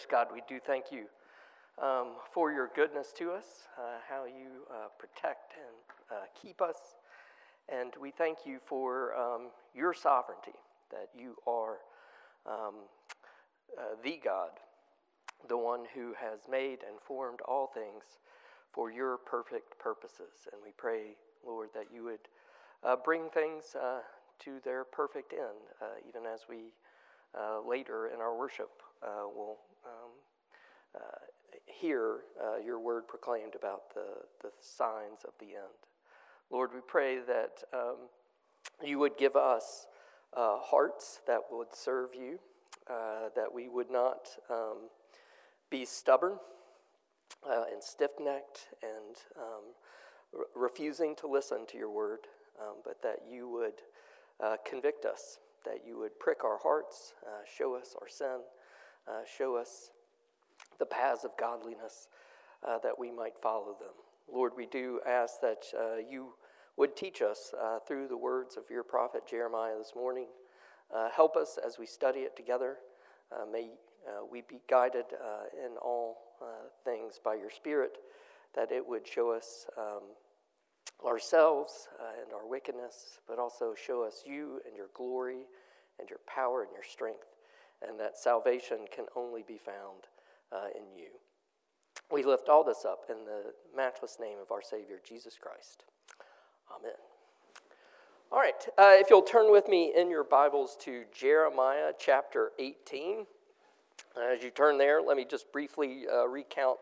gracious God, we do thank you um, for your goodness to us, uh, how you uh, protect and uh, keep us. And we thank you for um, your sovereignty, that you are um, uh, the God, the one who has made and formed all things for your perfect purposes. And we pray, Lord, that you would uh, bring things uh, to their perfect end, even as we later in our worship will um, hear uh, your word proclaimed about the, the signs of the end. Lord, we pray that um, you would give us uh, hearts that would serve you, uh, that we would not um, be stubborn uh, and stiff necked and um, re- refusing to listen to your word, um, but that you would uh, convict us, that you would prick our hearts, uh, show us our sin, show us the paths of godliness uh, that we might follow them. Lord, we do ask that uh, you would teach us uh, through the words of your prophet Jeremiah this morning. Uh, help us as we study it together. Uh, may uh, we be guided in all things by your Spirit, that it would show us um, ourselves and our wickedness, but also show us you and your glory and your power and your strength, and that salvation can only be found uh, in you. We lift all this up in the matchless name of our Savior, Jesus Christ. Amen. All right, uh, if you'll turn with me in your Bibles to Jeremiah chapter 18. As you turn there, let me just briefly uh, recount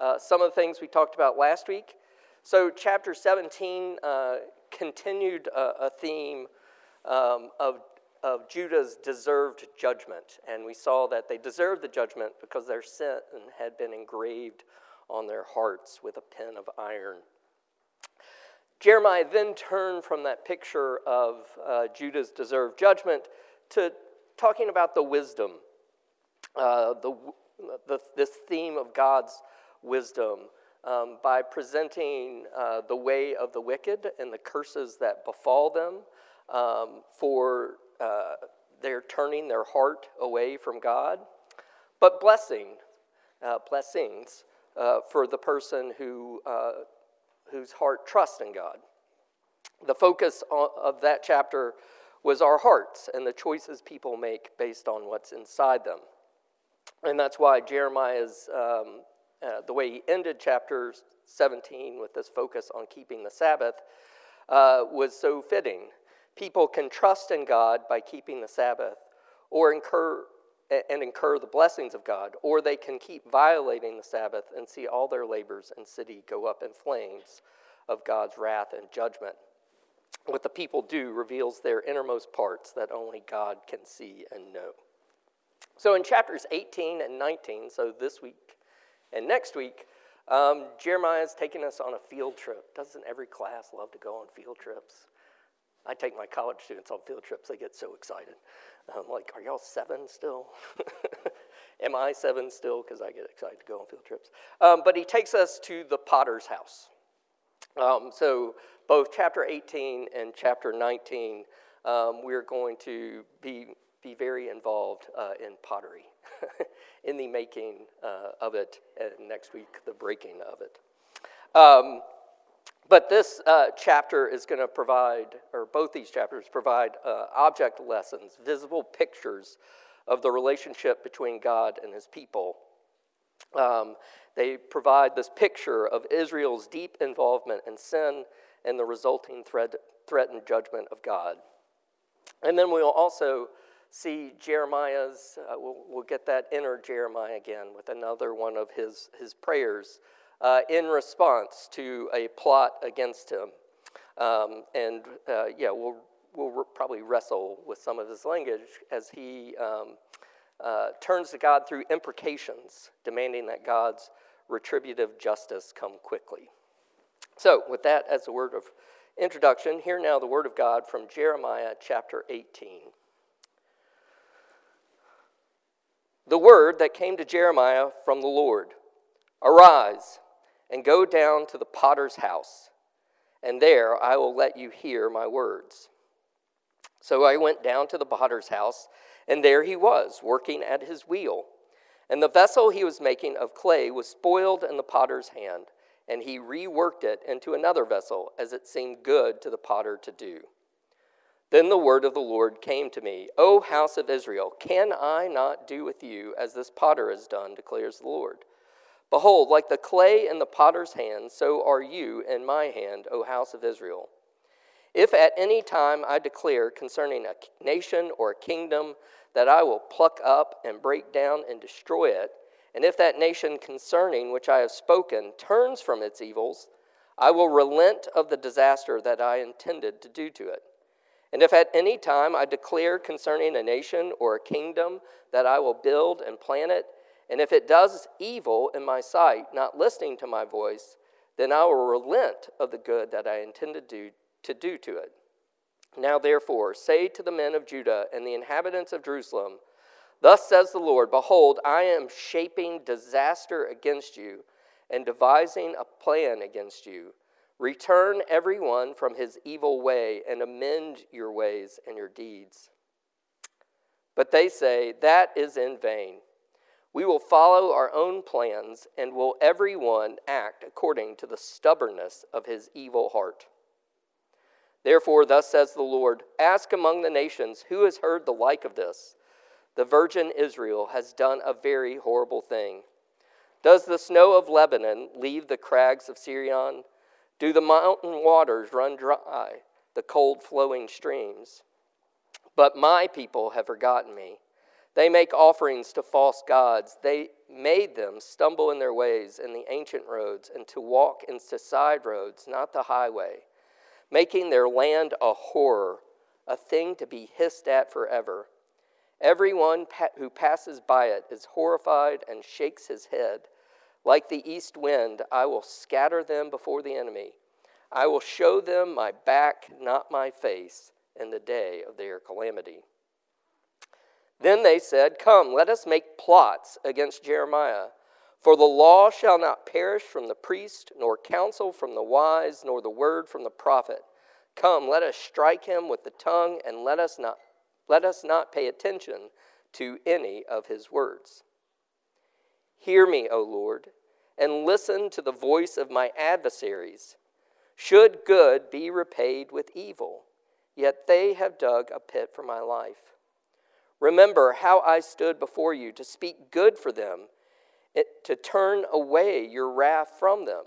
uh, some of the things we talked about last week. So, chapter 17 uh, continued a theme um, of of Judah's deserved judgment. And we saw that they deserved the judgment because their sin had been engraved on their hearts with a pen of iron. Jeremiah then turned from that picture of uh, Judah's deserved judgment to talking about the wisdom, uh, the, the, this theme of God's wisdom. Um, by presenting uh, the way of the wicked and the curses that befall them, um, for uh, they're turning their heart away from God, but blessing, uh, blessings uh, for the person who, uh, whose heart trusts in God. The focus of that chapter was our hearts and the choices people make based on what's inside them. And that's why Jeremiah's, um, uh, the way he ended chapter 17 with this focus on keeping the Sabbath, was so fitting people can trust in God by keeping the Sabbath or incur and incur the blessings of God, or they can keep violating the Sabbath and see all their labors and city go up in flames of God's wrath and judgment. What the people do reveals their innermost parts that only God can see and know. So, in chapters 18 and 19, so this week and next week, um, Jeremiah is taking us on a field trip. Doesn't every class love to go on field trips? I take my college students on field trips, they get so excited. I'm like, are y'all seven still? Am I seven still? Because I get excited to go on field trips. Um, but he takes us to the potter's house. Um, so, both chapter 18 and chapter 19, um, we're going to be, be very involved uh, in pottery, in the making uh, of it, and next week, the breaking of it. But this uh, chapter is going to provide, or both these chapters provide uh, object lessons, visible pictures of the relationship between God and his people. Um, they provide this picture of Israel's deep involvement in sin and the resulting threat, threatened judgment of God. And then we'll also see Jeremiah's, uh, we'll, we'll get that inner Jeremiah again with another one of his, his prayers uh, in response to a plot against him. Um, and uh, yeah, we'll, we'll probably wrestle with some of his language as he um, uh, turns to God through imprecations, demanding that God's retributive justice come quickly. So, with that as a word of introduction, hear now the word of God from Jeremiah chapter 18. The word that came to Jeremiah from the Lord Arise and go down to the potter's house, and there I will let you hear my words. So I went down to the potter's house, and there he was, working at his wheel. And the vessel he was making of clay was spoiled in the potter's hand, and he reworked it into another vessel, as it seemed good to the potter to do. Then the word of the Lord came to me O house of Israel, can I not do with you as this potter has done, declares the Lord? Behold, like the clay in the potter's hand, so are you in my hand, O house of Israel. If at any time I declare concerning a nation or a kingdom that I will pluck up and break down and destroy it, and if that nation concerning which I have spoken turns from its evils, I will relent of the disaster that I intended to do to it. And if at any time I declare concerning a nation or a kingdom that I will build and plant it, and if it does evil in my sight, not listening to my voice, then I will relent of the good that I intended to do, to do to it. Now, therefore, say to the men of Judah and the inhabitants of Jerusalem, Thus says the Lord Behold, I am shaping disaster against you and devising a plan against you. Return everyone from his evil way and amend your ways and your deeds. But they say, That is in vain. We will follow our own plans, and will every one act according to the stubbornness of his evil heart. Therefore, thus says the Lord Ask among the nations, who has heard the like of this? The virgin Israel has done a very horrible thing. Does the snow of Lebanon leave the crags of Sirion? Do the mountain waters run dry, the cold flowing streams? But my people have forgotten me. They make offerings to false gods. They made them stumble in their ways in the ancient roads and to walk into side roads, not the highway, making their land a horror, a thing to be hissed at forever. Everyone who passes by it is horrified and shakes his head. Like the east wind, I will scatter them before the enemy. I will show them my back, not my face, in the day of their calamity. Then they said, Come, let us make plots against Jeremiah. For the law shall not perish from the priest, nor counsel from the wise, nor the word from the prophet. Come, let us strike him with the tongue, and let us not, let us not pay attention to any of his words. Hear me, O Lord, and listen to the voice of my adversaries. Should good be repaid with evil? Yet they have dug a pit for my life. Remember how I stood before you to speak good for them, eh, to turn away your wrath from them.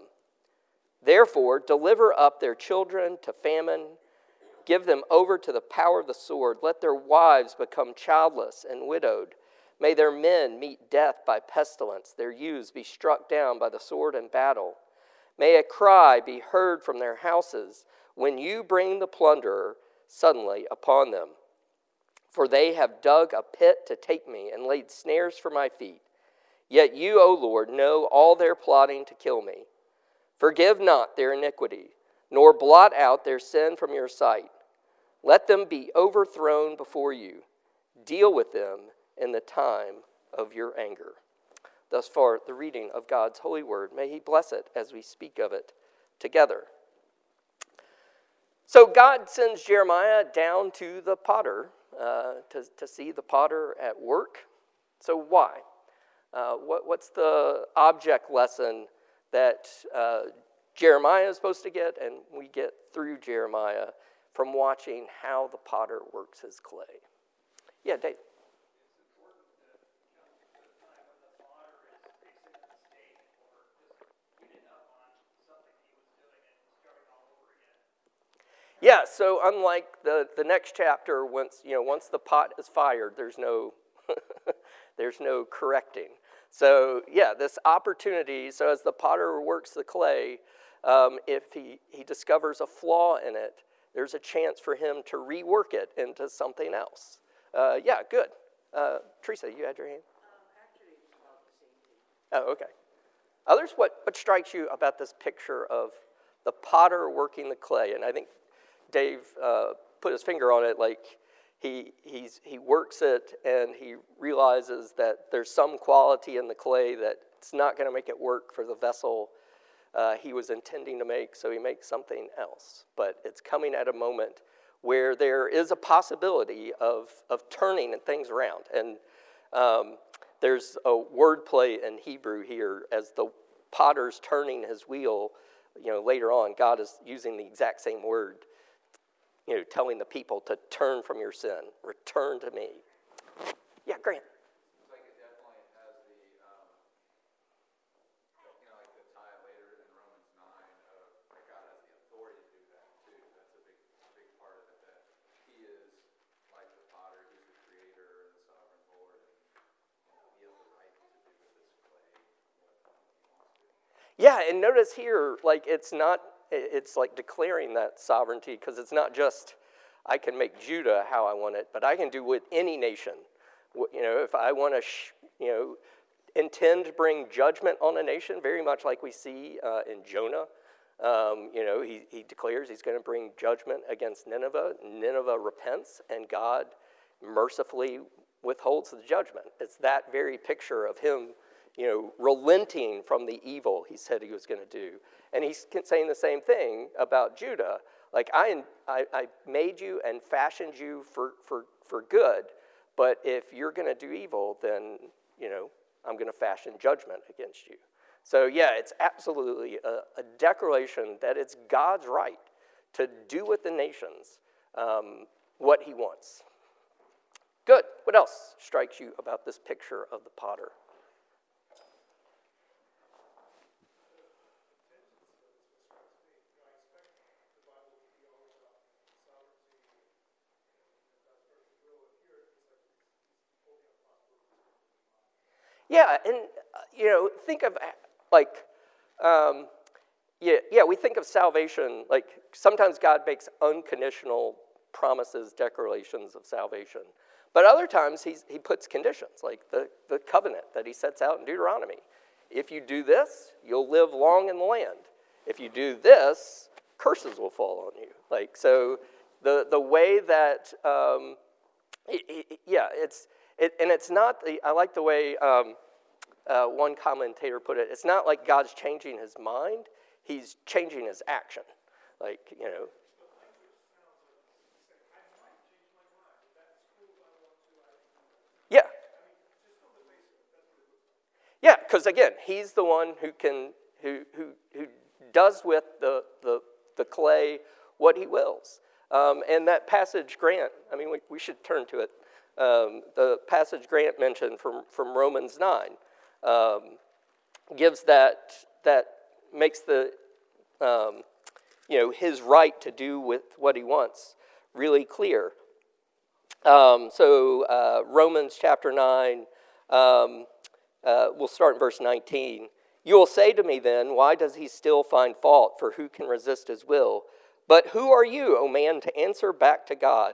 Therefore, deliver up their children to famine, give them over to the power of the sword, let their wives become childless and widowed. May their men meet death by pestilence, their youths be struck down by the sword in battle. May a cry be heard from their houses when you bring the plunderer suddenly upon them. For they have dug a pit to take me and laid snares for my feet. Yet you, O Lord, know all their plotting to kill me. Forgive not their iniquity, nor blot out their sin from your sight. Let them be overthrown before you. Deal with them in the time of your anger. Thus far, the reading of God's holy word. May He bless it as we speak of it together. So, God sends Jeremiah down to the potter uh, to, to see the potter at work. So, why? Uh, what, what's the object lesson that uh, Jeremiah is supposed to get, and we get through Jeremiah from watching how the potter works his clay? Yeah, Dave. Yeah, so unlike the, the next chapter, once you know, once the pot is fired, there's no there's no correcting. So yeah, this opportunity. So as the potter works the clay, um, if he, he discovers a flaw in it, there's a chance for him to rework it into something else. Uh, yeah, good. Uh, Teresa, you had your hand. Um, oh, okay. Others, what, what strikes you about this picture of the potter working the clay? And I think Dave uh, put his finger on it, like he, he's, he works it and he realizes that there's some quality in the clay that it's not going to make it work for the vessel uh, he was intending to make, so he makes something else. But it's coming at a moment where there is a possibility of, of turning things around. And um, there's a wordplay in Hebrew here as the potter's turning his wheel. You know, later on, God is using the exact same word, you know, telling the people to turn from your sin, return to me. Yeah, Grant. Yeah, and notice here, like it's not, it's like declaring that sovereignty because it's not just I can make Judah how I want it, but I can do with any nation. You know, if I want to, sh- you know, intend to bring judgment on a nation, very much like we see uh, in Jonah. Um, you know, he, he declares he's going to bring judgment against Nineveh. Nineveh repents, and God mercifully withholds the judgment. It's that very picture of him you know, relenting from the evil he said he was going to do. And he's saying the same thing about Judah. Like, I, I, I made you and fashioned you for, for, for good, but if you're going to do evil, then, you know, I'm going to fashion judgment against you. So, yeah, it's absolutely a, a declaration that it's God's right to do with the nations um, what he wants. Good. What else strikes you about this picture of the potter? Yeah, and uh, you know, think of like, um, yeah, yeah, we think of salvation like sometimes God makes unconditional promises, declarations of salvation, but other times he's, he puts conditions like the, the covenant that he sets out in Deuteronomy. If you do this, you'll live long in the land. If you do this, curses will fall on you. Like so, the the way that um, it, it, yeah, it's it, and it's not the, I like the way um, uh, one commentator put it. It's not like God's changing his mind, he's changing his action. Like, you know. Yeah. Yeah, because again, he's the one who can, who, who, who does with the, the, the clay what he wills. Um, and that passage, Grant, I mean, we, we should turn to it um, the passage Grant mentioned from, from Romans 9 um, gives that, that makes the, um, you know, his right to do with what he wants really clear. Um, so, uh, Romans chapter 9, um, uh, we'll start in verse 19. You will say to me then, Why does he still find fault? For who can resist his will? But who are you, O man, to answer back to God?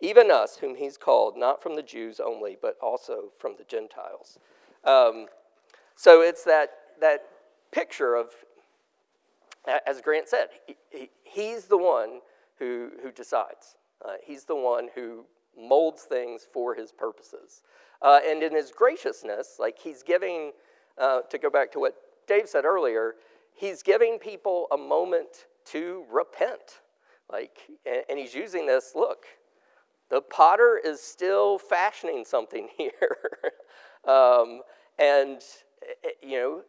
Even us whom he's called, not from the Jews only, but also from the Gentiles. Um, so it's that, that picture of, as Grant said, he, he, he's the one who, who decides. Uh, he's the one who molds things for his purposes. Uh, and in his graciousness, like he's giving, uh, to go back to what Dave said earlier, he's giving people a moment to repent. Like, and, and he's using this look, the potter is still fashioning something here. um, and, eh, you know,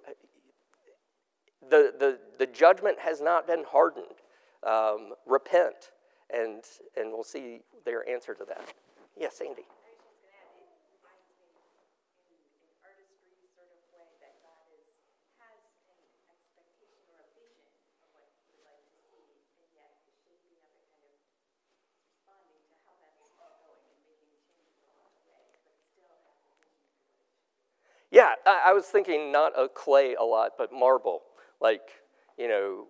the, the, the judgment has not been hardened. Um, repent, and, and we'll see their answer to that. Yes, Andy. Yeah, I, I was thinking not a clay a lot, but marble. Like, you know,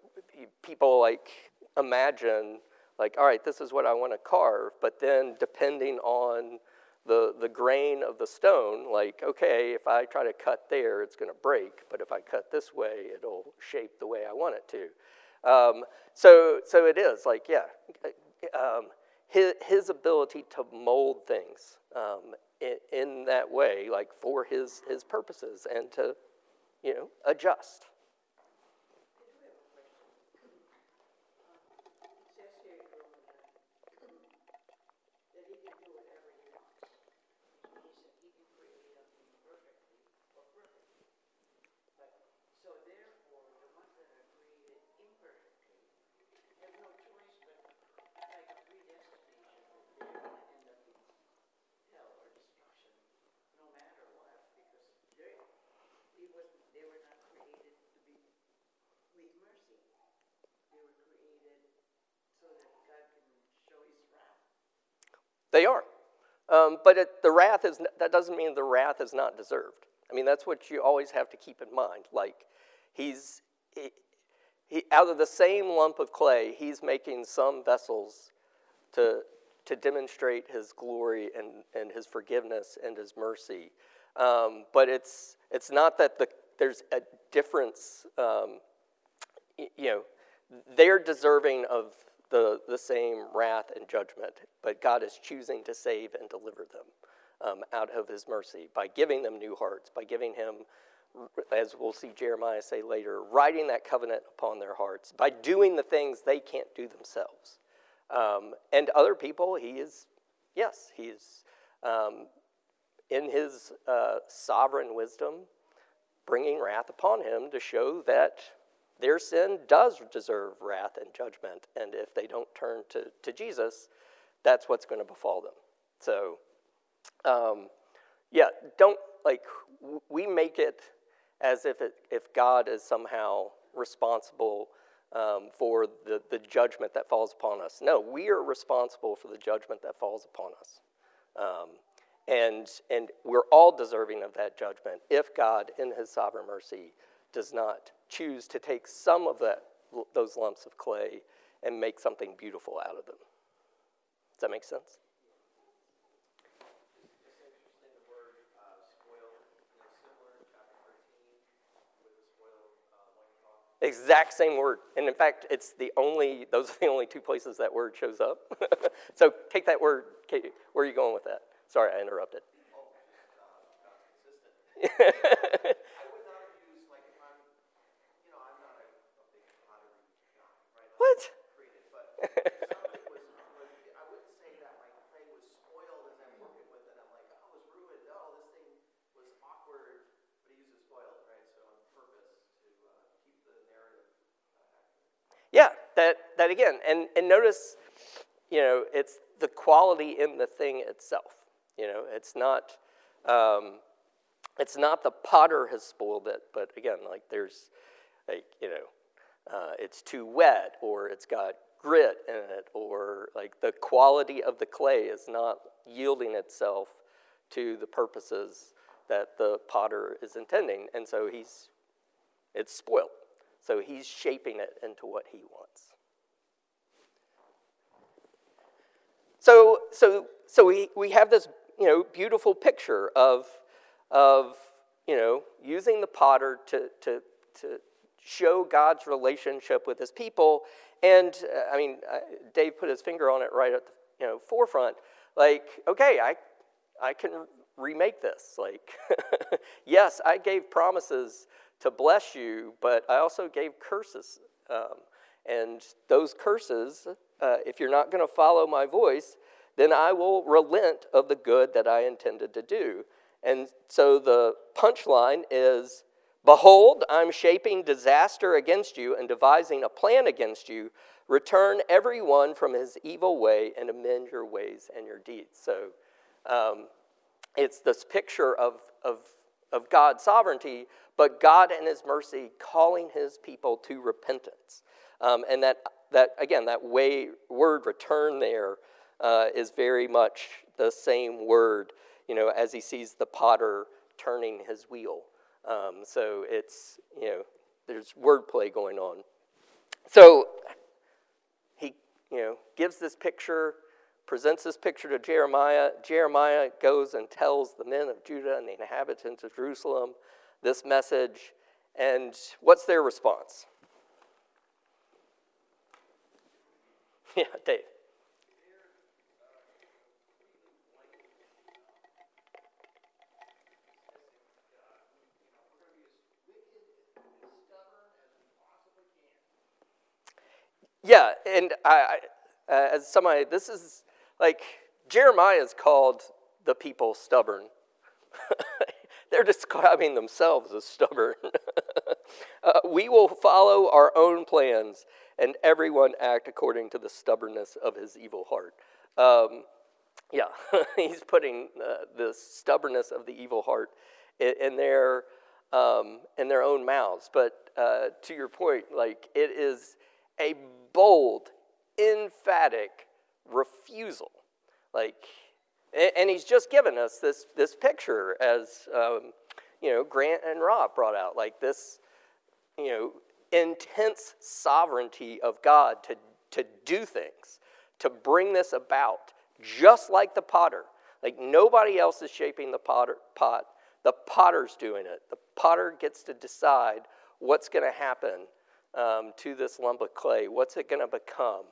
people like imagine like, all right, this is what I want to carve, but then depending on the, the grain of the stone, like, okay, if I try to cut there, it's going to break, but if I cut this way, it'll shape the way I want it to. Um, so, so it is like, yeah, um, his, his ability to mold things um, in, in that way, like for his, his purposes, and to, you know, adjust. They are. Um, but it, the wrath is, that doesn't mean the wrath is not deserved. I mean, that's what you always have to keep in mind. Like, he's, he, he, out of the same lump of clay, he's making some vessels to, to demonstrate his glory and, and his forgiveness and his mercy. Um, but it's, it's not that the, there's a difference, um, you know, they're deserving of the, the same wrath and judgment, but God is choosing to save and deliver them um, out of his mercy by giving them new hearts, by giving him, as we'll see Jeremiah say later, writing that covenant upon their hearts, by doing the things they can't do themselves. Um, and other people, he is, yes, he is um, in his uh, sovereign wisdom bringing wrath upon him to show that their sin does deserve wrath and judgment. And if they don't turn to, to Jesus, that's what's going to befall them. So, um, yeah, don't, like, we make it as if, it, if God is somehow responsible um, for the, the judgment that falls upon us. No, we are responsible for the judgment that falls upon us. Um, and, and we're all deserving of that judgment if God, in his sovereign mercy, does not choose to take some of that, those lumps of clay and make something beautiful out of them. Does that make sense? Exact same word. And in fact, it's the only, those are the only two places that word shows up. so take that word, where are you going with that? Sorry, I interrupted. Oh, Yeah, that, that again. And, and notice, you know, it's the quality in the thing itself. You know, it's not, um, it's not the potter has spoiled it, but again, like there's, like, you know, uh, it's too wet or it's got grit in it or like the quality of the clay is not yielding itself to the purposes that the potter is intending. And so he's, it's spoiled. So he's shaping it into what he wants. So, so, so we, we have this you know, beautiful picture of, of you know, using the potter to, to, to show God's relationship with his people. And uh, I mean, uh, Dave put his finger on it right at the you know, forefront. Like, okay, I, I can remake this. Like, yes, I gave promises to bless you, but I also gave curses. Um, and those curses, uh, if you're not going to follow my voice, then I will relent of the good that I intended to do. And so the punchline is Behold, I'm shaping disaster against you and devising a plan against you. Return everyone from his evil way and amend your ways and your deeds. So um, it's this picture of, of, of God's sovereignty, but God and His mercy calling His people to repentance. Um, and that, that, again, that way, word return there uh, is very much the same word, you know, as He sees the potter turning his wheel. Um, so it's, you know, there's wordplay going on. So he, you know, gives this picture, presents this picture to Jeremiah. Jeremiah goes and tells the men of Judah and the inhabitants of Jerusalem this message. And what's their response? Yeah, Dave. Yeah, and I, I uh, as somebody, this is like Jeremiah is called the people stubborn. They're describing themselves as stubborn. uh, we will follow our own plans, and everyone act according to the stubbornness of his evil heart. Um, yeah, he's putting uh, the stubbornness of the evil heart in, in their um, in their own mouths. But uh, to your point, like it is a bold, emphatic refusal. Like, and he's just given us this, this picture as, um, you know, Grant and Rob brought out, like this, you know, intense sovereignty of God to, to do things, to bring this about, just like the potter. Like nobody else is shaping the potter, pot. The potter's doing it. The potter gets to decide what's going to happen um, to this lump of clay? What's it going to become?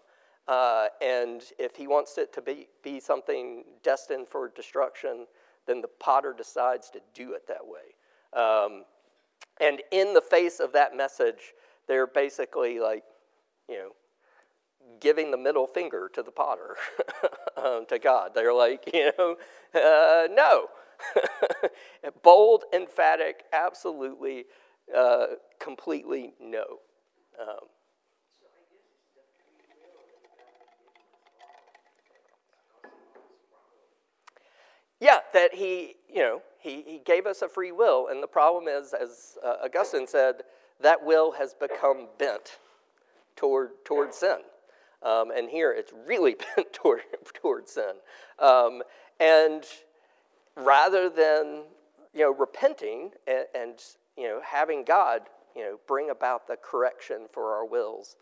Uh, and if he wants it to be, be something destined for destruction, then the potter decides to do it that way. Um, and in the face of that message, they're basically like, you know, giving the middle finger to the potter, um, to God. They're like, you know, uh, no. Bold, emphatic, absolutely, uh, completely no. Um, yeah, that he, you know, he, he gave us a free will. And the problem is, as uh, Augustine said, that will has become bent toward, toward sin. Um, and here it's really bent toward, toward sin. Um, and rather than, you know, repenting and, and, you know, having God you know, bring about the correction for our wills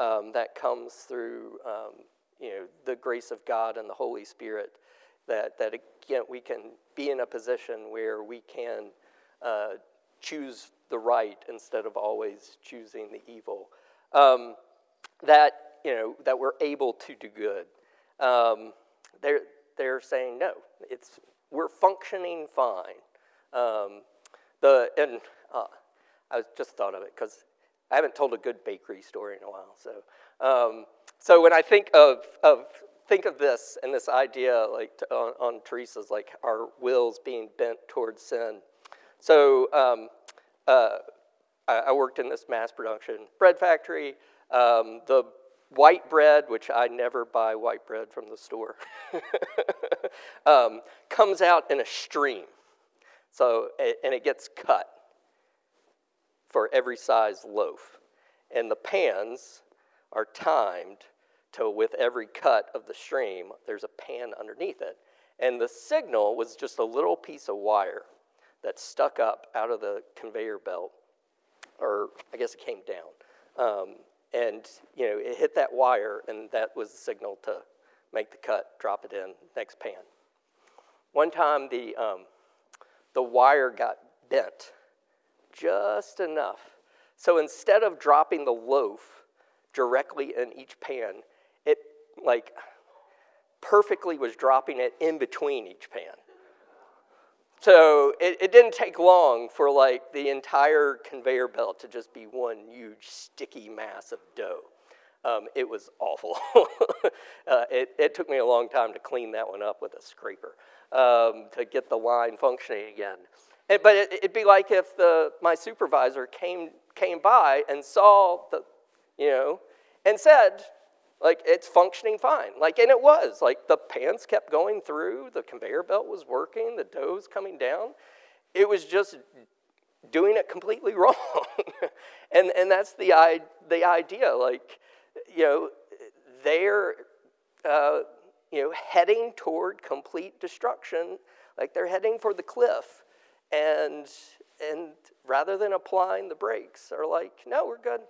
um, that comes through, um, you know, the grace of God and the Holy Spirit. That, that again, we can be in a position where we can uh, choose the right instead of always choosing the evil. Um, that, you know, that we're able to do good. Um, they're, they're saying, no, it's, we're functioning fine. Um, the, and uh, I just thought of it because I haven't told a good bakery story in a while. So, um, so when I think of, of think of this and this idea, like to, on, on, Teresa's, like our wills being bent towards sin. So um, uh, I, I, worked in this mass production bread factory. Um, the white bread, which I never buy white bread from the store, um, comes out in a stream. So and it gets cut for every size loaf. And the pans are timed to with every cut of the stream, there's a pan underneath it. And the signal was just a little piece of wire that stuck up out of the conveyor belt, or I guess it came down. Um, and you know, it hit that wire, and that was the signal to make the cut, drop it in, next pan. One time, the um, the wire got bent just enough. So instead of dropping the loaf directly in each pan, it like perfectly was dropping it in between each pan. So it, it didn't take long for like the entire conveyor belt to just be one huge sticky mass of dough. Um, it was awful. uh, it, it, took me a long time to clean that one up with a scraper um, to get the line functioning again. And, but it, would be like if the, my supervisor came, came by and saw the, you know, and said, like, it's functioning fine. Like, and it was. Like, the pans kept going through, the conveyor belt was working, the dough's coming down. It was just doing it completely wrong. and, and that's the, the idea. Like, you know, they're, uh, you know, heading toward complete destruction. Like, they're heading for the cliff and and rather than applying the brakes are like no we're good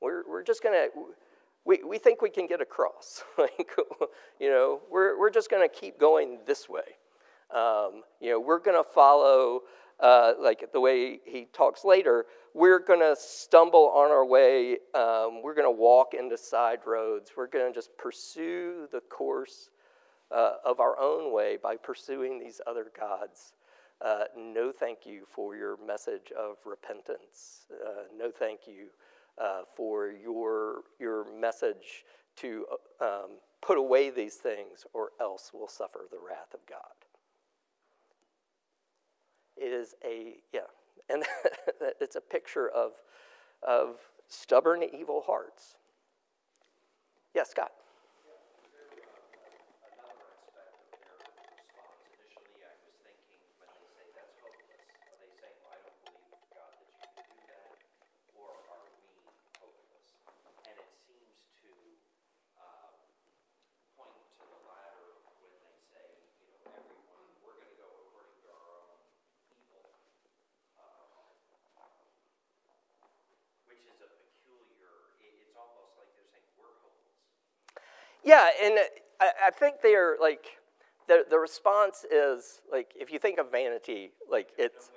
we're, we're just gonna we, we think we can get across. like, you know, we're, we're just going to keep going this way. Um, you know, we're going to follow, uh, like the way he talks later, we're going to stumble on our way. Um, we're going to walk into side roads. We're going to just pursue the course uh, of our own way by pursuing these other gods. Uh, no, thank you for your message of repentance. Uh, no, thank you uh, for your, your message to um, put away these things, or else we'll suffer the wrath of God. It is a, yeah, and it's a picture of, of stubborn, evil hearts. Yes, Scott. Yeah, and I, I think they are like, the, the response is like, if you think of vanity, like it's.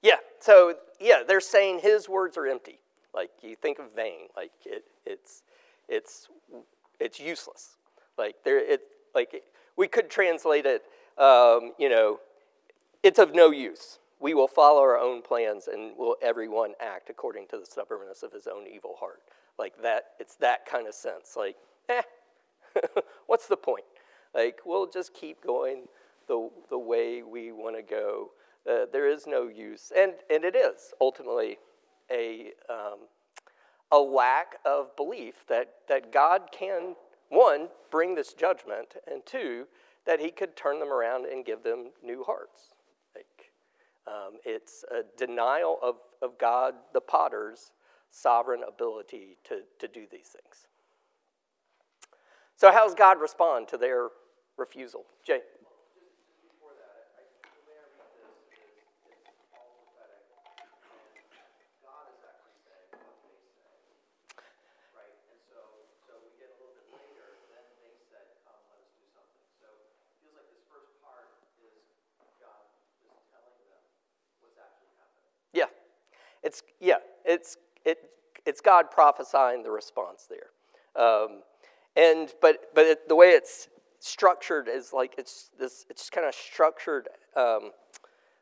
Yeah, so yeah, they're saying his words are empty. Like you think of vain, like it, it's, it's it's useless. Like there, it like we could translate it. Um, you know, it's of no use. We will follow our own plans, and will everyone act according to the stubbornness of his own evil heart. Like that, it's that kind of sense. Like, eh, what's the point? Like, we'll just keep going the the way we want to go. Uh, there is no use, and and it is ultimately a um, a lack of belief that, that God can, one, bring this judgment, and two, that he could turn them around and give them new hearts. Like, um, it's a denial of, of God, the potter's sovereign ability to, to do these things. So, how does God respond to their refusal? Jay. It's, yeah, it's, it, it's God prophesying the response there. Um, and, but but it, the way it's structured is like it's this, it's kind of structured um,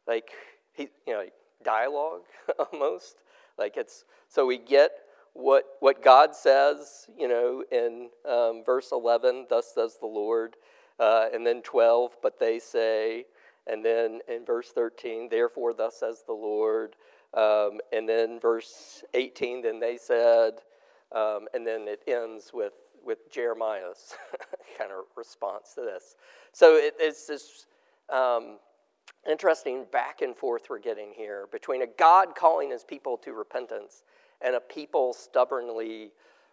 like, he, you know, dialogue almost. Like it's, so we get what, what God says, you know, in um, verse 11, thus says the Lord, uh, and then 12, but they say, and then in verse 13, therefore, thus says the Lord, um, and then verse 18, then they said, um, and then it ends with, with Jeremiah's kind of response to this. So it, it's this um, interesting back and forth we're getting here between a God calling his people to repentance and a people stubbornly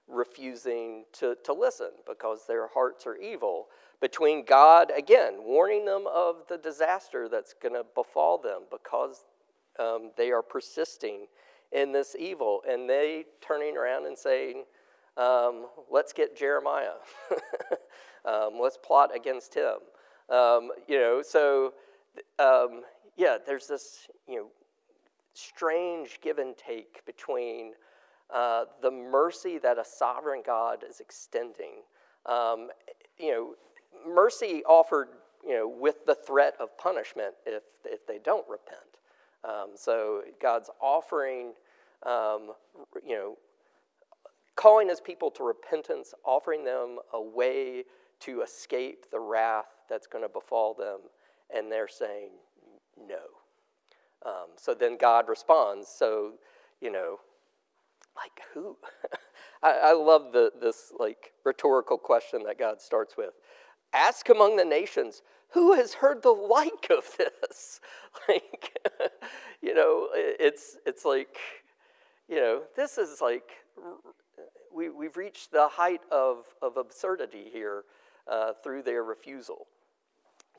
refusing to, to listen because their hearts are evil. Between God, again, warning them of the disaster that's going to befall them because um, they are persisting in this evil, and they turning around and saying, um, "Let's get Jeremiah. um, let's plot against him." Um, you know, so um, yeah, there's this you know strange give and take between uh, the mercy that a sovereign God is extending. Um, you know, mercy offered you know with the threat of punishment if if they don't repent. Um, so God's offering, um, you know, calling his people to repentance, offering them a way to escape the wrath that's going to befall them, and they're saying no. Um, so then God responds. So, you know, like who? I, I, love the, this like rhetorical question that God starts with. Ask among the nations, who has heard the like of this? like, you know, it's, it's like, you know, this is like, we, we've reached the height of, of absurdity here uh, through their refusal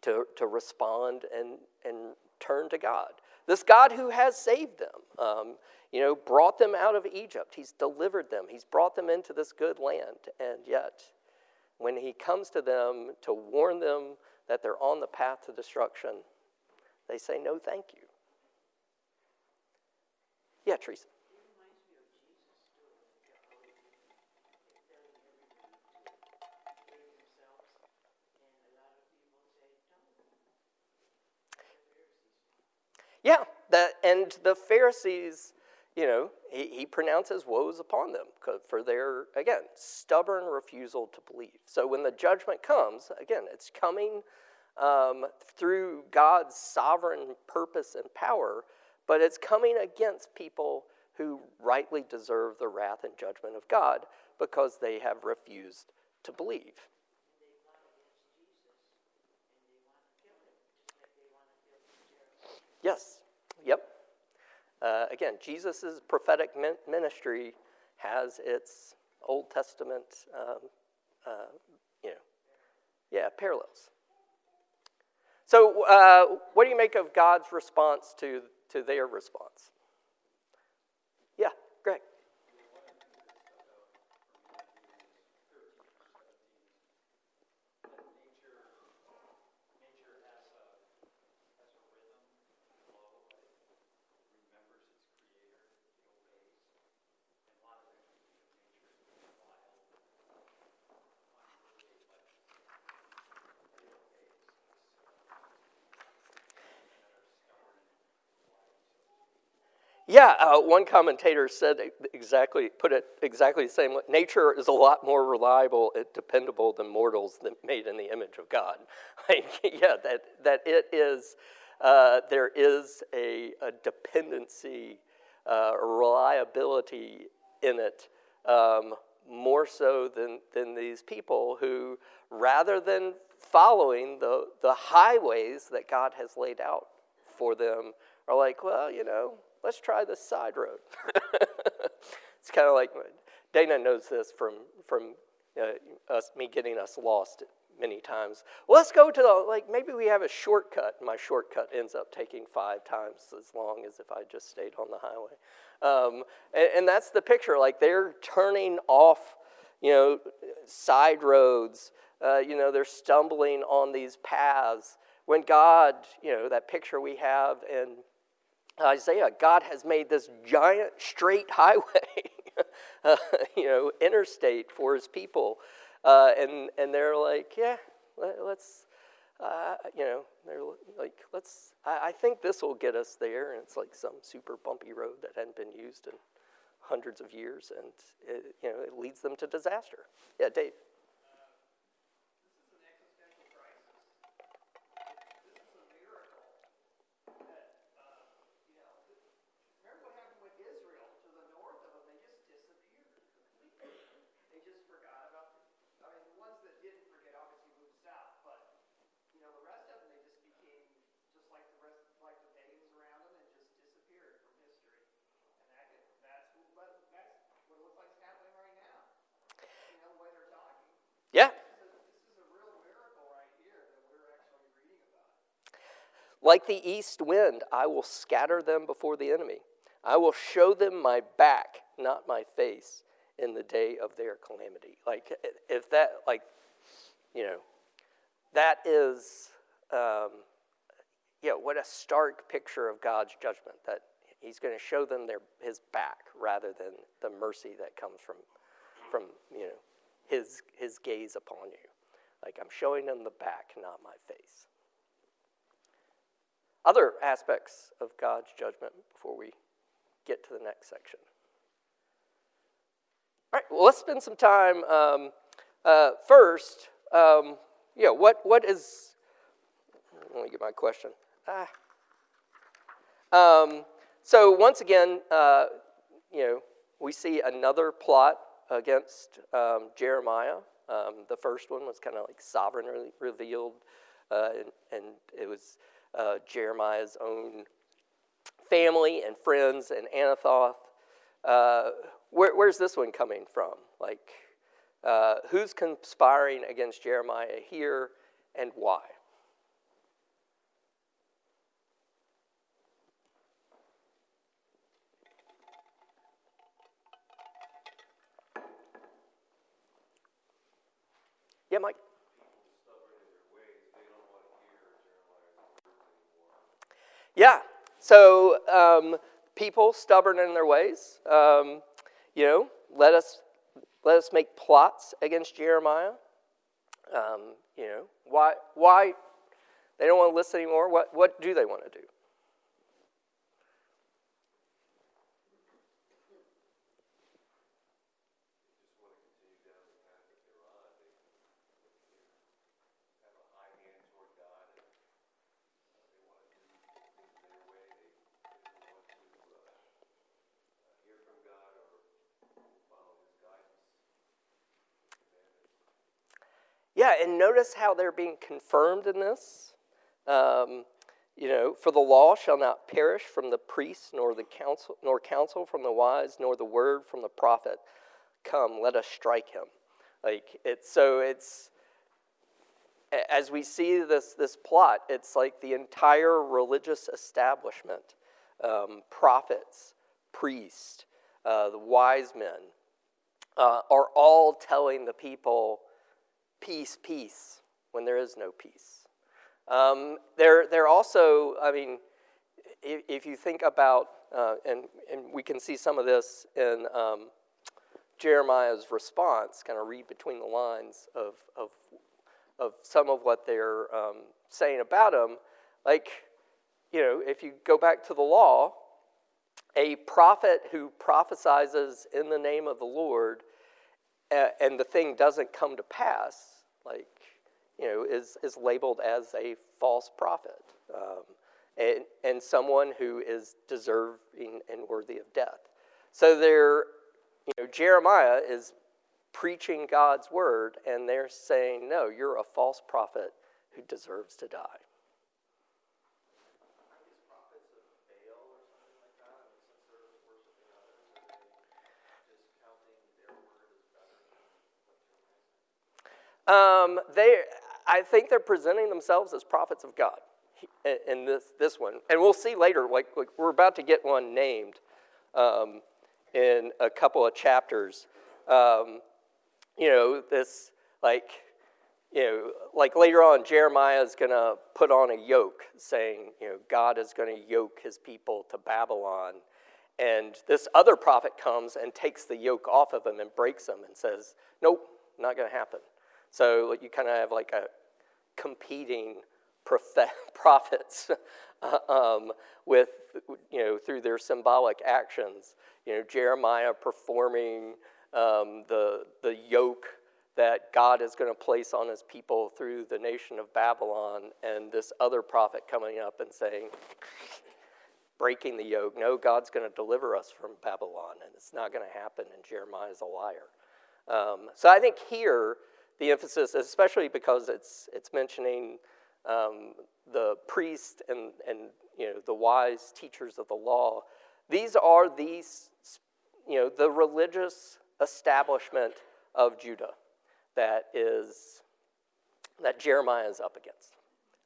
to, to respond and, and turn to God. This God who has saved them, um, you know, brought them out of Egypt. He's delivered them. He's brought them into this good land. And yet, when he comes to them to warn them that they're on the path to destruction, they say, No, thank you. Yeah, Teresa. Yeah, that, and the Pharisees, you know, he, he pronounces woes upon them for their, again, stubborn refusal to believe. So when the judgment comes, again, it's coming um, through God's sovereign purpose and power, but it's coming against people who rightly deserve the wrath and judgment of God because they have refused to believe. Yes, yep. Uh, again, Jesus' prophetic ministry has its Old Testament, um, uh, you know, yeah, parallels. So, uh, what do you make of God's response to, to their response? Yeah, Greg. Yeah, uh, one commentator said exactly, put it exactly the same. Nature is a lot more reliable and dependable than mortals that made in the image of God. Like, yeah, that, that it is, uh, there is a, a dependency, uh, reliability in it, um, more so than, than these people who, rather than following the, the highways that God has laid out for them, are like, well, you know, let's try this side road. it's kind of like Dana knows this from from uh, us me getting us lost many times. Well, let's go to the like maybe we have a shortcut. My shortcut ends up taking five times as long as if I just stayed on the highway. Um, and, and that's the picture. Like they're turning off, you know, side roads. Uh, you know, they're stumbling on these paths. When God, you know, that picture we have in Isaiah, God has made this giant straight highway, uh, you know, interstate for his people. Uh, and, and they're like, yeah, let, us uh, you know, they're like, let's, I, I think this will get us there. And it's like some super bumpy road that hadn't been used in hundreds of years. And, it, you know, it leads them to disaster. Yeah, Dave. Yeah. Like the east wind, I will scatter them before the enemy. I will show them my back, not my face, in the day of their calamity. Like, if that, like, you know, that is, um, yeah, what a stark picture of God's judgment that He's going to show them their, His back rather than the mercy that comes from, from you know, his, his gaze upon you. Like I'm showing them the back, not my face. Other aspects of God's judgment before we get to the next section. All right, well, let's spend some time um, uh, first. Um, yeah, what, what is. Let me get my question. Ah. Um, so, once again, uh, you know, we see another plot against um, Jeremiah. Um, the first one was kind of like sovereignly revealed, uh, and, and, it was uh, Jeremiah's own family and friends and Anathoth. uh, where, where's this one coming from? Like, uh, who's conspiring against Jeremiah here and why? Yeah, Mike. Yeah. So um, people stubborn in their ways. Um, you know, let us let us make plots against Jeremiah. Um, you know, why why they don't want to listen anymore? What what do they want to do? Yeah, and notice how they're being confirmed in this. Um, you know, for the law shall not perish from the priest, nor the counsel, nor counsel from the wise, nor the word from the prophet. Come, let us strike him. Like it's so it's as we see this this plot, it's like the entire religious establishment, um, prophets, priests, uh, the wise men, uh, are all telling the people peace, peace, when there is no peace. Um, they're, they're also, I mean, if, if you think about, uh, and, and we can see some of this in um, Jeremiah's response, kind of read between the lines of, of, of some of what they're um, saying about him. Like, you know, if you go back to the law, a prophet who prophesies in the name of the Lord and the thing doesn't come to pass, like, you know, is, is labeled as a false prophet um, and, and someone who is deserving and worthy of death. So they're, you know, Jeremiah is preaching God's word, and they're saying, no, you're a false prophet who deserves to die. Um, they, I think they're presenting themselves as prophets of God in this, this one. And we'll see later, like, like we're about to get one named um, in a couple of chapters. Um, you know, this, like, you know, like later on, Jeremiah is going to put on a yoke saying, you know, God is going to yoke his people to Babylon. And this other prophet comes and takes the yoke off of him and breaks him and says, nope, not going to happen. So you kind of have like a competing prophets uh, um, with, you know, through their symbolic actions. You know, Jeremiah performing um, the, the yoke that God is going to place on his people through the nation of Babylon, and this other prophet coming up and saying, breaking the yoke. No, God's going to deliver us from Babylon, and it's not going to happen, and Jeremiah is a liar. Um, so I think here, the emphasis, especially because it's, it's mentioning um, the priest and, and you know, the wise teachers of the law. These are these, you know, the religious establishment of Judah that is, that Jeremiah is up against.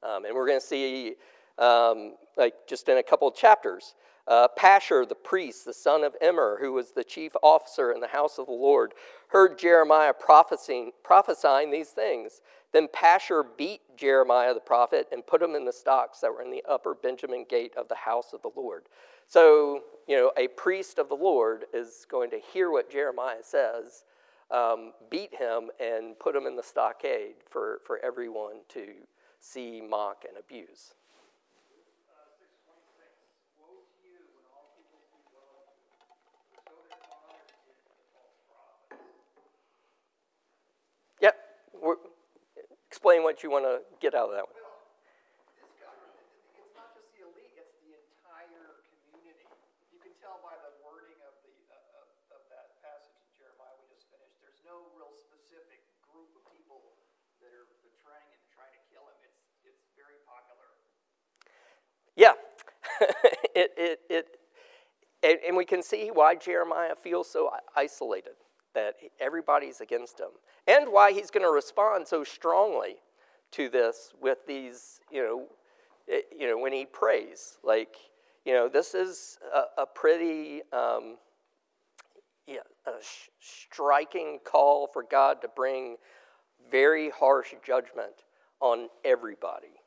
Um, and we're going to see, um, like, just in a couple chapters, uh, Pashur, the priest, the son of Immer, who was the chief officer in the house of the Lord, heard Jeremiah prophesying, prophesying these things. Then Pashur beat Jeremiah the prophet and put him in the stocks that were in the upper Benjamin gate of the house of the Lord. So, you know, a priest of the Lord is going to hear what Jeremiah says, um, beat him, and put him in the stockade for, for everyone to see, mock, and abuse. explain what you want to get out of that one. it's not just the elite, it's the entire community. You can tell by the wording of, the, uh, of, of that passage in Jeremiah we just finished. There's no real specific group of people that are betraying you want to get out of that one. Yeah. it, it, it, and, and we can see why Jeremiah feels so isolated, that everybody's against him, and why he's going to respond so strongly to this with these, you know, it, you know, when he prays. Like, you know, this is a, a pretty um, yeah, a sh- striking call for God to bring very harsh judgment on everybody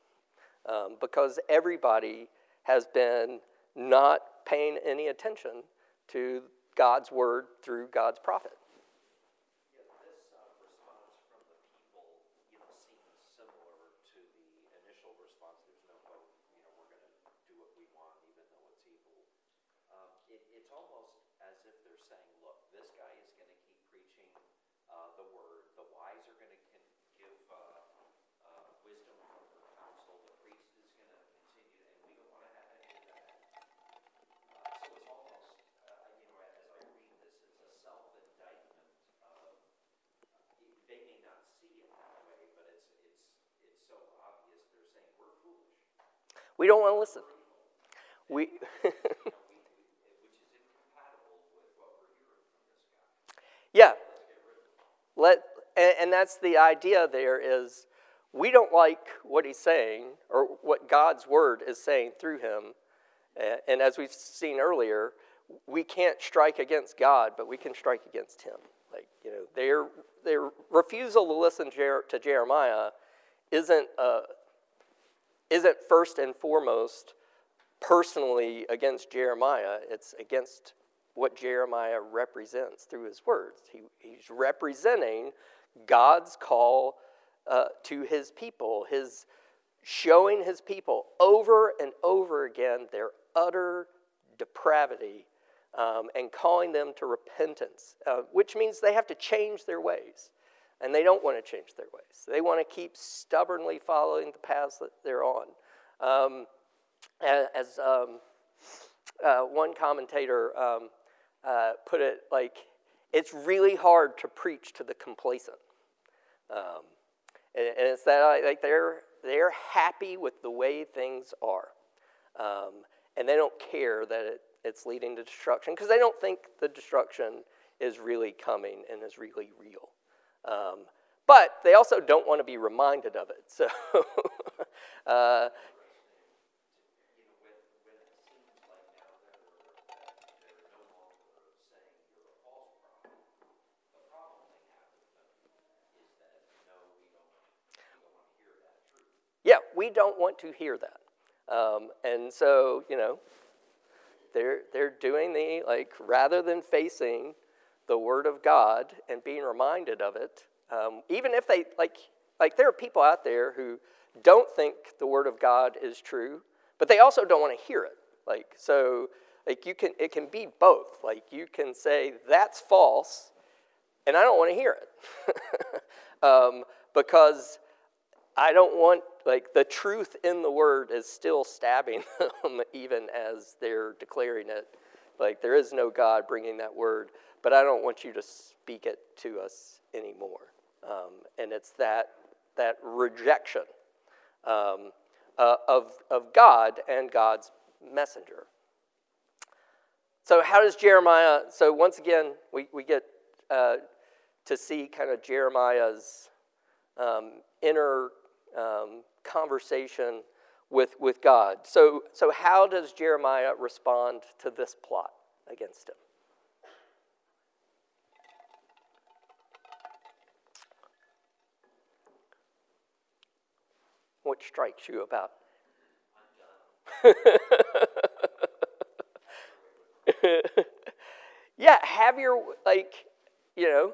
um, because everybody has been not paying any attention to God's word through God's prophet. We don't want to listen. We. yeah. Let and, and that's the idea. There is, we don't like what he's saying or what God's word is saying through him, and as we've seen earlier, we can't strike against God, but we can strike against him. Like you know, their their refusal to listen to Jeremiah isn't a, isn't first and foremost personally against Jeremiah, it's against what Jeremiah represents through his words. He, he's representing God's call uh, to his people, his showing his people over and over again their utter depravity um, and calling them to repentance, uh, which means they have to change their ways and they don't want to change their ways. They want to keep stubbornly following the paths that they're on. Um, as um, uh, one commentator um, uh, put it, like, it's really hard to preach to the complacent. Um, and, and, it's that like they're, they're happy with the way things are. Um, and they don't care that it, it's leading to destruction because they don't think the destruction is really coming and is really real. Um, but they also don't want to be reminded of it. So, uh, Yeah, we don't want to hear that. Um, and so, you know, they're, they're doing the, like, rather than facing the Word of God and being reminded of it, um, even if they, like, like, there are people out there who don't think the Word of God is true, but they also don't want to hear it. Like, so, like, you can, it can be both. Like, you can say, that's false, and I don't want to hear it. um, because I don't want, like, the truth in the Word is still stabbing them, even as they're declaring it. Like, there is no God bringing that Word but I don't want you to speak it to us anymore. Um, and it's that, that rejection um, uh, of, of God and God's messenger. So, how does Jeremiah? So, once again, we, we get uh, to see kind of Jeremiah's um, inner um, conversation with, with God. So, so, how does Jeremiah respond to this plot against him? What strikes you about? yeah, have your, like, you know,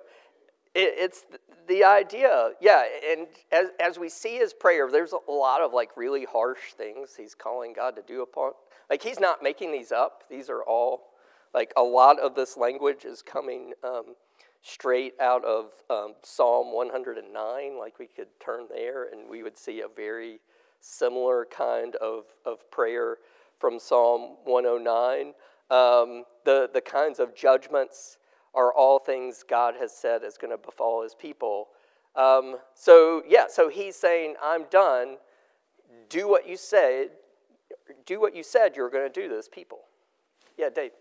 it, it's the idea. Yeah, and as, as we see his prayer, there's a lot of, like, really harsh things he's calling God to do upon. Like, he's not making these up. These are all, like, a lot of this language is coming um, straight out of um, Psalm 109, like we could turn there and we would see a very similar kind of, of prayer from Psalm 109. Um, the, the kinds of judgments are all things God has said is going to befall his people. Um, so, yeah, so he's saying, I'm done. Do what you said. Do what you said you were going to do to this people. Yeah, Dave.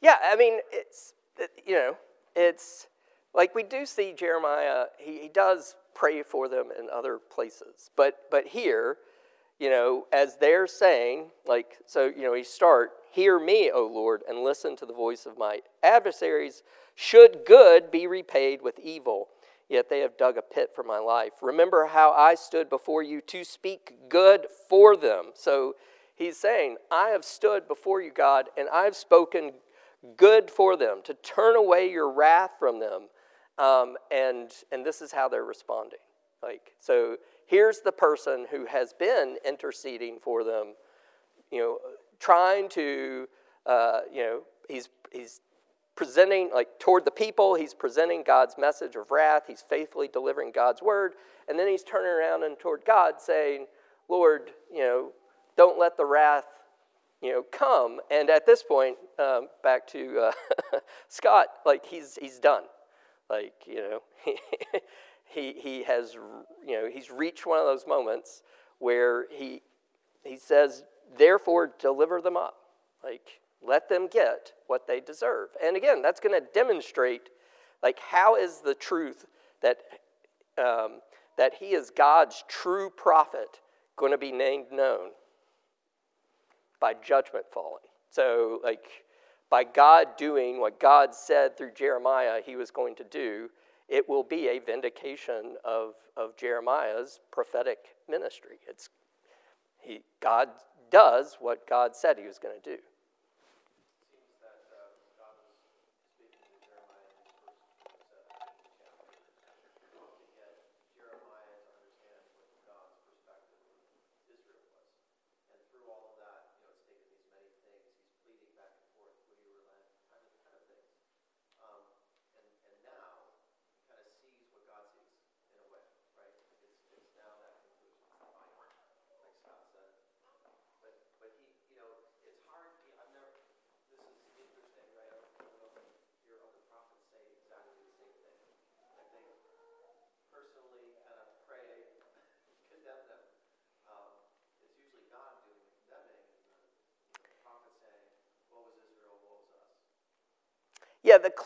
Yeah, I mean, it's, you know, it's like we do see Jeremiah, he, he does pray for them in other places. But, but here, you know, as they're saying, like, so, you know, he start, Hear me, O Lord, and listen to the voice of my adversaries. Should good be repaid with evil? Yet they have dug a pit for my life. Remember how I stood before you to speak good for them. So he's saying, I have stood before you, God, and I've spoken good for them, to turn away your wrath from them. Um, and, and this is how they're responding. Like, so here's the person who has been interceding for them, you know, trying to, uh, you know, he's, he's presenting, like, toward the people, he's presenting God's message of wrath, he's faithfully delivering God's word, and then he's turning around and toward God saying, Lord, you know, don't let the wrath you know, come. And at this point, um, back to uh, Scott, like he's he's done. Like you know, he he has you know he's reached one of those moments where he he says, therefore, deliver them up. Like let them get what they deserve. And again, that's going to demonstrate like how is the truth that um, that he is God's true prophet going to be named known by judgment falling. So, like, by God doing what God said through Jeremiah he was going to do, it will be a vindication of, of Jeremiah's prophetic ministry. It's, he, God does what God said he was going to do.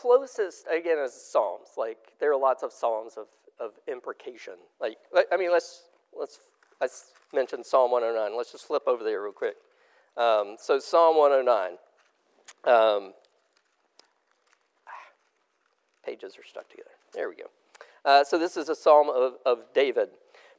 Closest, again, is Psalms. Like, there are lots of Psalms of, of imprecation. Like, I mean, let's, let's, I mentioned Psalm 109. Let's just flip over there real quick. Um, so, Psalm 109. Um, pages are stuck together. There we go. Uh, so, this is a psalm of, of David.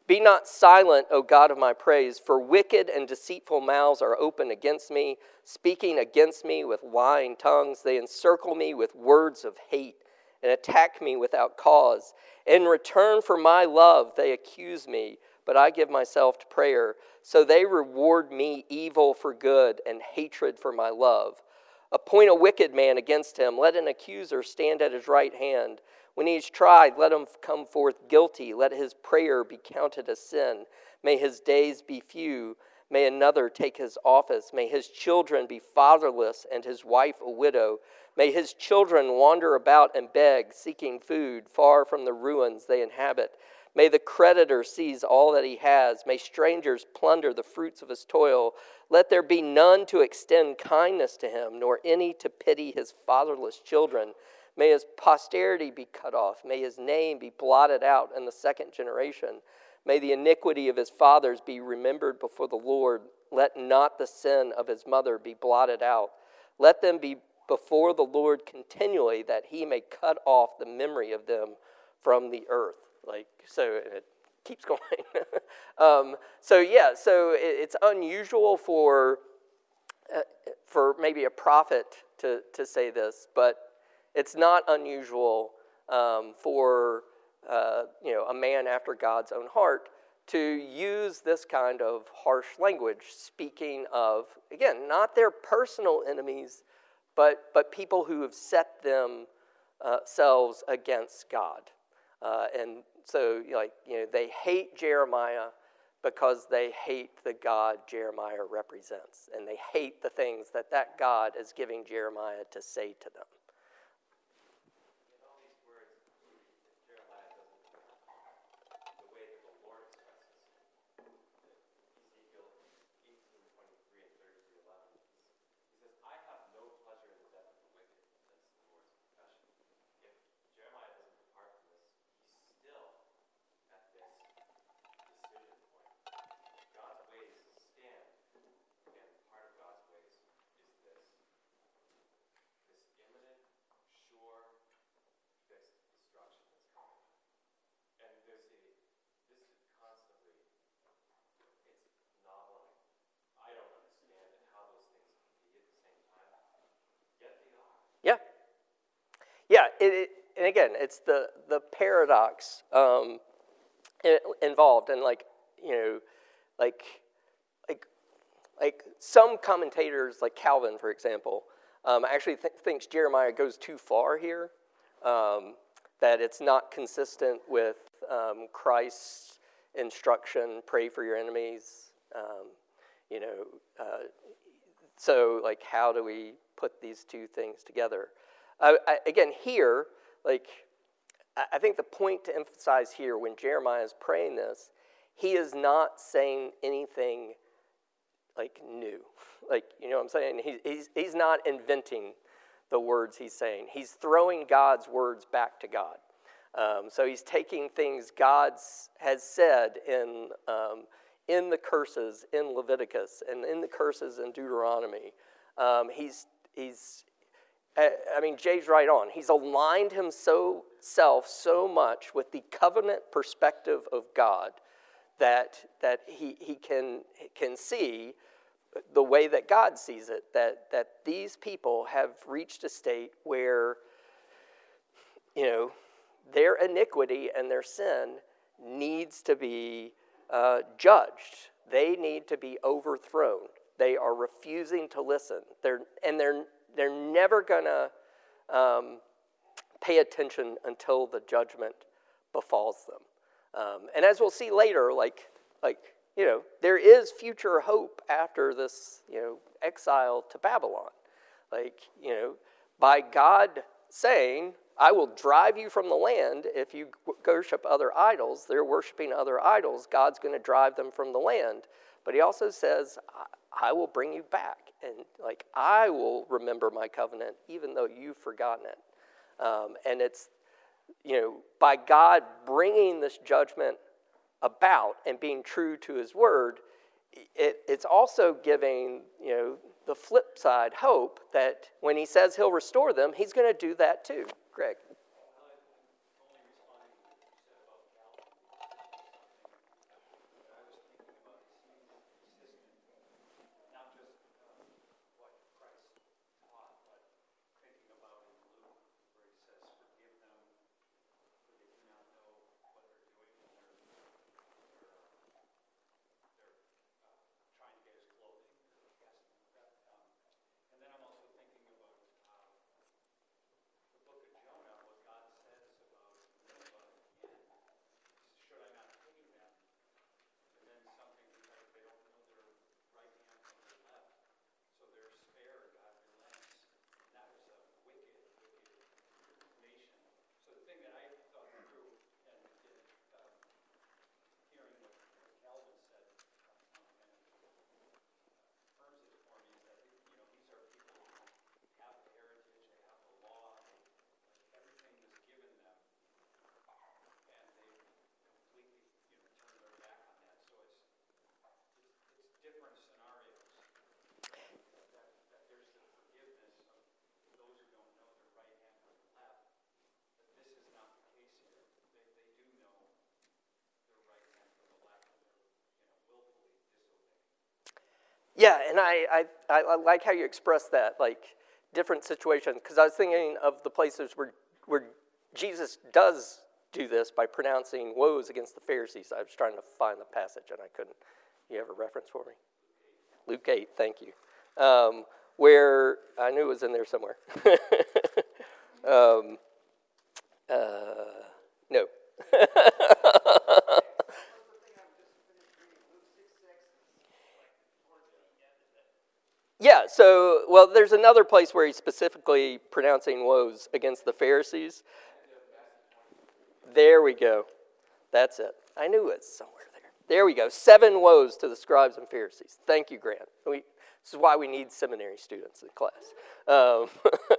Be not silent, O God of my praise, for wicked and deceitful mouths are open against me, speaking against me with lying tongues. They encircle me with words of hate and attack me without cause. In return for my love, they accuse me, but I give myself to prayer. So they reward me evil for good and hatred for my love. Appoint a wicked man against him. Let an accuser stand at his right hand. When he is tried, let him come forth guilty. Let his prayer be counted a sin. May his days be few. May another take his office. May his children be fatherless and his wife a widow. May his children wander about and beg, seeking food far from the ruins they inhabit. May the creditor seize all that he has. May strangers plunder the fruits of his toil. Let there be none to extend kindness to him, nor any to pity his fatherless children. May his posterity be cut off. May his name be blotted out in the second generation. May the iniquity of his fathers be remembered before the Lord. Let not the sin of his mother be blotted out. Let them be before the Lord continually, that he may cut off the memory of them from the earth. Like, so it keeps going. um, so, yeah, so it, it's unusual for, uh, for maybe a prophet to, to say this, but it's not unusual um, for uh, you know, a man after God's own heart to use this kind of harsh language, speaking of, again, not their personal enemies, but, but people who have set themselves uh, against God. Uh, and so, like, you know, they hate Jeremiah because they hate the God Jeremiah represents, and they hate the things that that God is giving Jeremiah to say to them. It, and again, it's the, the paradox um, involved. And like, you know, like, like, like some commentators, like Calvin, for example, um, actually th- thinks Jeremiah goes too far here, um, that it's not consistent with um, Christ's instruction, pray for your enemies. Um, you know, uh, so like, how do we put these two things together? Uh, I, again, here, like, I think the point to emphasize here when Jeremiah is praying this, he is not saying anything like new. Like, you know what I'm saying? He, he's, he's not inventing the words he's saying. He's throwing God's words back to God. Um, so he's taking things God has said in, um, in the curses in Leviticus and in the curses in Deuteronomy. Um, he's, he's, I mean, Jay's right on. He's aligned himself so much with the covenant perspective of God that, that he, he can, can see the way that God sees it, that, that these people have reached a state where, you know, their iniquity and their sin needs to be uh, judged. They need to be overthrown. They are refusing to listen. They're, and they're, they're never going to um, pay attention until the judgment befalls them. Um, and as we'll see later, like, like, you know, there is future hope after this, you know, exile to Babylon. Like, you know, by God saying, I will drive you from the land if you worship other idols. They're worshiping other idols. God's going to drive them from the land. But he also says, I will bring you back. And like, I will remember my covenant even though you've forgotten it. Um, and it's, you know, by God bringing this judgment about and being true to his word, it, it's also giving, you know, the flip side hope that when he says he'll restore them, he's going to do that too. Greg. Yeah, and I, I, I like how you express that, like different situations, because I was thinking of the places where, where Jesus does do this by pronouncing woes against the Pharisees. I was trying to find the passage and I couldn't. You have a reference for me? Luke 8, thank you. Um, where I knew it was in there somewhere. um, uh, no. Yeah, so, well, there's another place where he's specifically pronouncing woes against the Pharisees. There we go. That's it. I knew it was somewhere there. There we go. Seven woes to the scribes and Pharisees. Thank you, Grant. We, this is why we need seminary students in class um,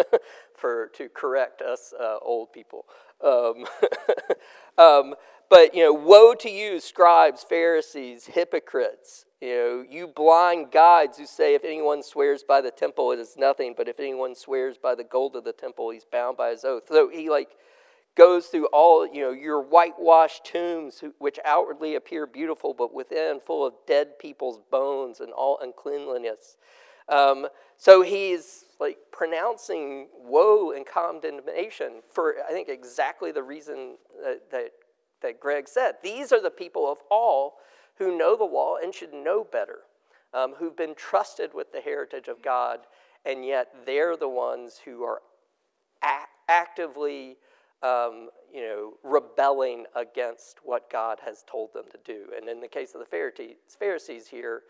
for to correct us uh, old people. Um, um, but you know, woe to you, scribes, Pharisees, hypocrites! You know, you blind guides who say, if anyone swears by the temple, it is nothing, but if anyone swears by the gold of the temple, he's bound by his oath. So he like goes through all, you know, your whitewashed tombs, which outwardly appear beautiful, but within full of dead people's bones and all uncleanliness. Um, so he's like pronouncing woe and condemnation for, I think, exactly the reason that, that, that Greg said. These are the people of all who know the law and should know better, um, who've been trusted with the heritage of God, and yet they're the ones who are actively um, you know, rebelling against what God has told them to do. And in the case of the Pharisees here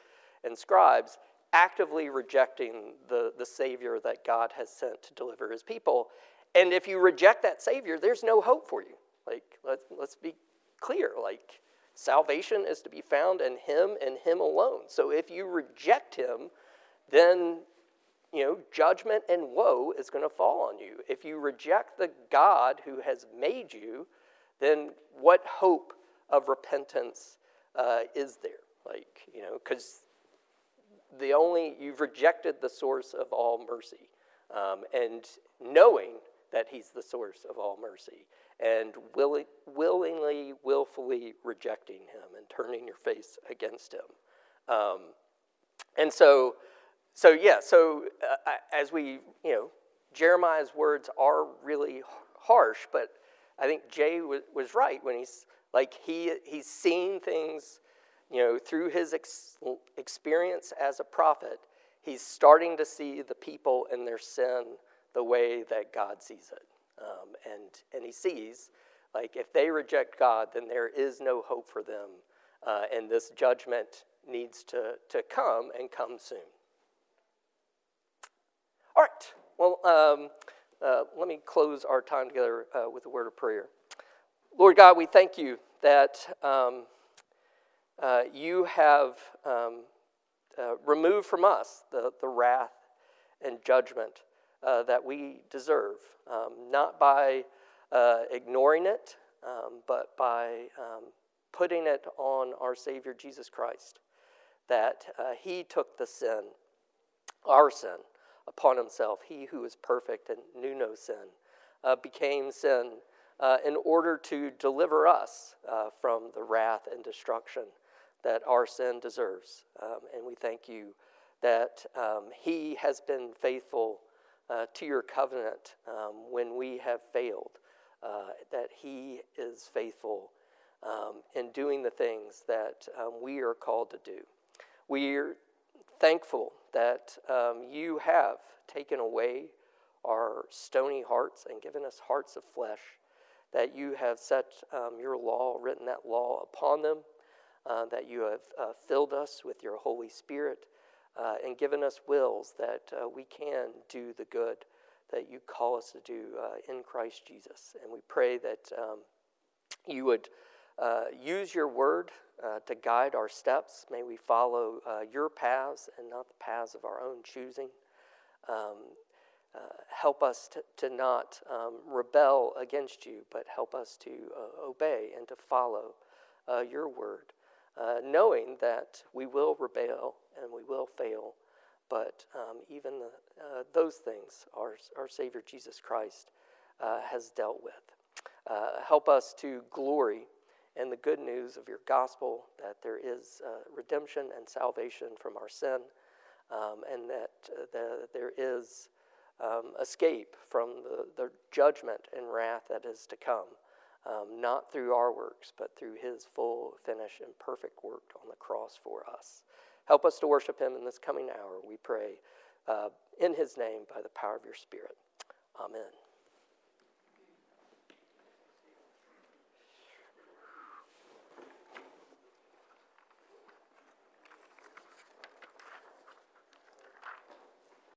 and scribes, actively rejecting the, the Savior that God has sent to deliver his people. And if you reject that Savior, there's no hope for you. Like, let's, let's be clear. Like, salvation is to be found in him and him alone. So if you reject him, then you know, judgment and woe is going to fall on you. If you reject the God who has made you, then what hope of repentance uh, is there? Like, you know, because the only, you've rejected the source of all mercy. Um, and knowing that he's the source of all mercy and willing, willingly, willfully rejecting him and turning your face against him. Um, and so, so yeah, so uh, as we, you know, Jeremiah's words are really harsh, but I think Jay was, was right when he's like, he, he's seen things, you know, through his ex- experience as a prophet, he's starting to see the people and their sin the way that God sees it. Um, and, and he sees, like, if they reject God, then there is no hope for them. Uh, and this judgment needs to, to come and come soon. All right. Well, um, uh, let me close our time together uh, with a word of prayer. Lord God, we thank you that um, uh, you have um, uh, removed from us the, the wrath and judgment uh, that we deserve, um, not by uh, ignoring it, um, but by um, putting it on our Savior Jesus Christ, that He took the sin, our sin upon himself. He who is perfect and knew no sin uh, became sin uh, in order to deliver us uh, from the wrath and destruction that our sin deserves. Um, and we thank you that um, He has been faithful uh, to your covenant um, when we have failed, uh, that He is faithful um, in doing the things that um, we are called to do. We're thankful that um, you have taken away our stony hearts and given us hearts of flesh, that you have set your law, written that law upon them, uh, that you have uh, filled us with your Holy Spirit, uh, and given us wills that uh, we can do the good that you call us to do uh, in Christ Jesus. And we pray that um, you would uh, use your word to guide our steps. May we follow your paths and not the paths of our own choosing. Um, help us to, to not um, rebel against you, but help us to obey and to follow your word, knowing that we will rebel and we will fail. But um, even the, those things, our, our Savior Jesus Christ has dealt with. help us to glory in the good news of your gospel that there is uh, redemption and salvation from our sin, um, and that uh, the, there is um, escape from the, the judgment and wrath that is to come, um, not through our works, but through his full, finished, and perfect work on the cross for us. Help us to worship him in this coming hour, we pray, uh, in his name by the power of your Spirit. Amen.